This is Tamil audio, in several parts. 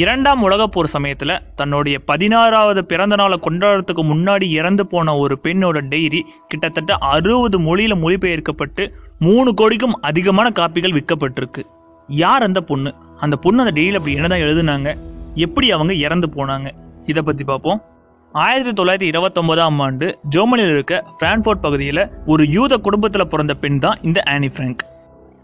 இரண்டாம் உலகப் போர் சமயத்தில் தன்னுடைய பதினாறாவது பிறந்த நாளை கொண்டாடுறதுக்கு முன்னாடி இறந்து போன ஒரு பெண்ணோட டைரி கிட்டத்தட்ட அறுபது மொழியில் மொழிபெயர்க்கப்பட்டு மூணு கோடிக்கும் அதிகமான காப்பிகள் விற்கப்பட்டிருக்கு. யார் அந்த பொண்ணு? அந்த பொண்ணு அந்த டைரியில் அப்படி என்னதான் எழுதுனாங்க? எப்படி அவங்க இறந்து போனாங்க? இதை பற்றி பார்ப்போம். ஆயிரத்தி தொள்ளாயிரத்தி இருபத்தொன்பதாம் ஆண்டு ஜெர்மனியில் இருக்க பிரான்ஃபோர்ட் பகுதியில் ஒரு யூத குடும்பத்தில் பிறந்த பெண் தான் இந்த ஆனி ஃப்ராங்க்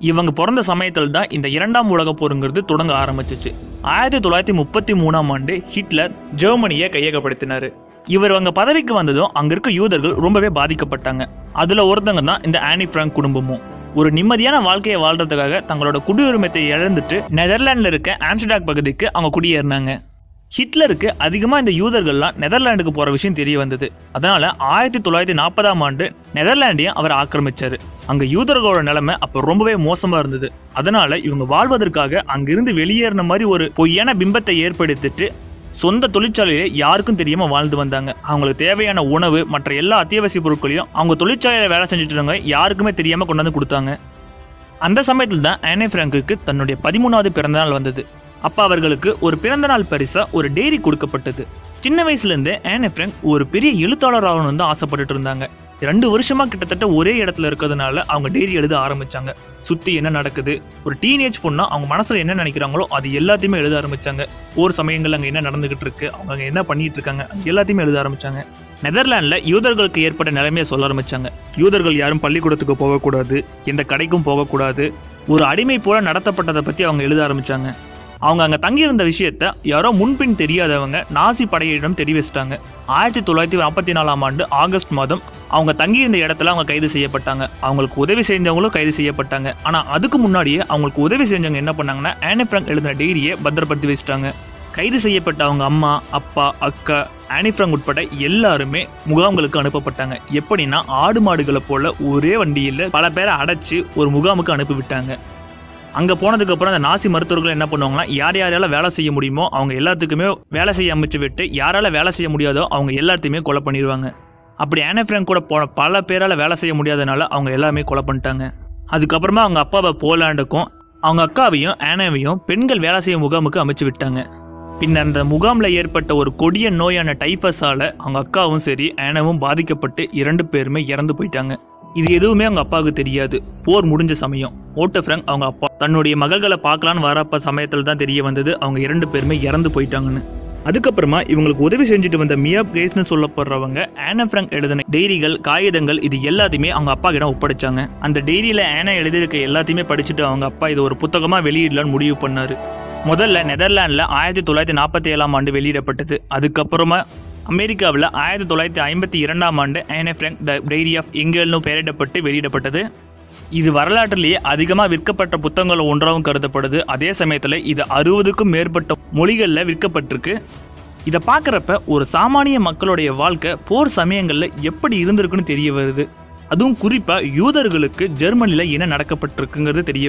இவங்க பிறந்த சமயத்தில் தான் இந்த இரண்டாம் உலகப் போருங்கிறது தொடங்க ஆரம்பிச்சிச்சு. ஆயிரத்தி தொள்ளாயிரத்தி முப்பத்தி மூணாம் ஆண்டு ஹிட்லர் ஜெர்மனியை கையகப்படுத்தினாரு. இவர் அவங்க பதவிக்கு வந்ததும் அங்க இருக்க யூதர்கள் ரொம்பவே பாதிக்கப்பட்டாங்க. அதுல ஒருத்தங்க தான் இந்த ஆனி பிராங்க் குடும்பமும். ஒரு நிம்மதியான வாழ்க்கையை வாழ்றதுக்காக தங்களோட குடியுரிமத்தை இழந்துட்டு நெதர்லாண்டில் இருக்க ஆம்ஸ்டாக் பகுதிக்கு அவங்க குடியேறினாங்க. ஹிட்லருக்கு அதிகமாக இந்த யூதர்கள்லாம் நெதர்லாண்டுக்கு போகிற விஷயம் தெரிய வந்தது. அதனால ஆயிரத்தி தொள்ளாயிரத்தி நாற்பதாம் ஆண்டு நெதர்லாண்டையும் அவர் ஆக்கிரமிச்சாரு. அங்க யூதர்களோட நிலைமை அப்போ ரொம்பவே மோசமா இருந்தது. அதனால இவங்க வாழ்வதற்காக அங்கிருந்து வெளியேறின மாதிரி ஒரு பொய்யான பிம்பத்தை ஏற்படுத்திட்டு சொந்த தொழிற்சாலையிலே யாருக்கும் தெரியாம வாழ்ந்து வந்தாங்க. அவங்களுக்கு தேவையான உணவு மற்ற எல்லா அத்தியாவசிய பொருட்களையும் அவங்க தொழிற்சாலையில வேலை செஞ்சுட்டு இருந்தவங்க யாருக்குமே தெரியாம கொண்டு வந்து கொடுத்தாங்க. அந்த சமயத்தில் தான் ஆனே பிராங்குக்கு தன்னுடைய பதிமூணாவது பிறந்தநாள் வந்தது. அப்பா அவர்களுக்கு ஒரு பிறந்தநாள் பரிசா ஒரு டெய்ரி கொடுக்கப்பட்டது. சின்ன வயசுல இருந்தே ஆனே ஒரு பெரிய எழுத்தாளர் ஆகணும்னு தான் ஆசைப்பட்டுட்டு இருந்தாங்க. ரெண்டு வருஷமா கிட்டத்தட்ட ஒரே இடத்துல இருக்கிறதுனால அவங்க டெய்ரி எழுத ஆரம்பிச்சாங்க. சுத்தி என்ன நடக்குது? ஒரு டீனேஜ் பொண்ணா அவங்க மனசுல என்ன நினைக்கிறாங்களோ அது எல்லாத்தையுமே எழுத ஆரம்பிச்சாங்க. ஒரு சமயங்கள் அங்க என்ன நடந்துகிட்டு இருக்கு? அவங்க அங்க என்ன பண்ணிட்டு இருக்காங்க? எல்லாத்தையுமே எழுத ஆரம்பிச்சாங்க. நெதர்லாண்ட்ல யூதர்களுக்கு ஏற்பட்ட நிலைமையை சொல்ல ஆரம்பிச்சாங்க. யூதர்கள் யாரும் பள்ளிக்கூடத்துக்கு போகக்கூடாது எந்த கடைக்கும் போகக்கூடாது. ஒரு அடிமை போல நடத்தப்பட்டதை பத்தி அவங்க எழுத ஆரம்பிச்சாங்க. அவங்க அங்கே தங்கியிருந்த விஷயத்த யாரோ முன்பின் தெரியாதவங்க நாசி படையிடம் தெரிவிச்சிட்டாங்க ஆயிரத்தி தொள்ளாயிரத்தி நாற்பத்தி நாலாம் ஆண்டு ஆகஸ்ட் மாதம் அவங்க தங்கியிருந்த இடத்துல அவங்க கைது செய்யப்பட்டாங்க. அவங்களுக்கு உதவி செஞ்சவங்களும் கைது செய்யப்பட்டாங்க. ஆனால் அதுக்கு முன்னாடியே அவங்களுக்கு உதவி செஞ்சவங்க என்ன பண்ணாங்கன்னா ஆனி பிராங்க் எழுதின டைரியை பத்திரப்படுத்தி வச்சிட்டாங்க. கைது செய்யப்பட்ட அவங்க அம்மா அப்பா அக்கா ஆனிஃப்ரங் உட்பட எல்லாருமே முகாம்களுக்கு அனுப்பப்பட்டாங்க. எப்படின்னா ஆடு மாடுகளை போல ஒரே வண்டியில் பல பேரை அடைச்சி ஒரு முகாமுக்கு அனுப்பிவிட்டாங்க. அங்கே போனதுக்கப்புறம் அந்த நாசி மருத்துவர்கள் என்ன பண்ணுவாங்கன்னா யார் யாரால வேலை செய்ய முடியுமோ அவங்க எல்லாத்துக்குமே வேலை செய்ய அமைச்சு விட்டு யாரால வேலை செய்ய முடியாதோ அவங்க எல்லாத்தையுமே கொலை பண்ணிடுவாங்க அப்படி ஆனி கூட போன பல பேரால் வேலை செய்ய முடியாதனால அவங்க எல்லாமே கொலை பண்ணிட்டாங்க. அதுக்கப்புறமா அவங்க அப்பாவை போலாண்டுக்கும் அவங்க அக்காவையும் ஆனாவையும் பெண்கள் வேலை செய்யும் முகாமுக்கு அமைச்சு விட்டாங்க. பின்னர் அந்த முகாமில் ஏற்பட்ட ஒரு கொடிய நோயான டைஃபஸால அவங்க அக்காவும் சரி ஆனாவும் பாதிக்கப்பட்டு இரண்டு பேருமே இறந்து போயிட்டாங்க. இது எதுவுமே அவங்க அப்பாவுக்கு தெரியாது. போர் முடிஞ்ச சமயம். ஓட்ட ஃப்ரங்க் அவங்க அப்பா தன்னுடைய மகள்களை பார்க்கலான்னு வரப்ப சமயத்தில் தான் தெரிய வந்தது. அவங்க இரண்டு பேருமே இறந்து போயிட்டாங்கன்னு. அதுக்கப்புறமா இவங்களுக்கு உதவி செஞ்சுட்டு வந்த மியா கேஸ்னு சொல்லப்படுறவங்க ஆனா ஃப்ரங்க் எழுதின டைரிகள் காகிதங்கள் இது எல்லாத்தையுமே அவங்க அப்பா கிட்ட ஒப்படைச்சாங்க. அந்த டைரியில ஆனா எழுதியிருக்க எல்லாத்தையுமே படிச்சுட்டு அவங்க அப்பா இது ஒரு புத்தகமா வெளியிடலான்னு முடிவு பண்ணாரு. முதல்ல நெதர்லாண்டில் ஆயிரத்தி தொள்ளாயிரத்தி நாற்பத்தி ஏழாம் ஆண்டு வெளியிடப்பட்டது. அதுக்கப்புறமா அமெரிக்காவில் ஆயிரத்தி தொள்ளாயிரத்தி ஐம்பத்தி இரண்டாம் ஆண்டு Anne Frank the diary of எங்கேல்னு பெயரிடப்பட்டு வெளியிடப்பட்டது. இது வரலாற்றிலேயே அதிகமாக விற்கப்பட்ட புத்தகங்கள் ஒன்றாகவும் கருதப்படுது. அதே சமயத்தில் இது அறுபதுக்கும் மேற்பட்ட மொழிகளில் விற்கப்பட்டிருக்கு. இதை பார்க்குறப்ப ஒரு சாமானிய மக்களுடைய வாழ்க்கை போர் சமயங்களில் எப்படி இருந்திருக்குன்னு தெரிய வருது. அதுவும் குறிப்பாக யூதர்களுக்கு ஜெர்மனியில் என்ன நடக்கப்பட்டிருக்குங்கிறது தெரிய வருது.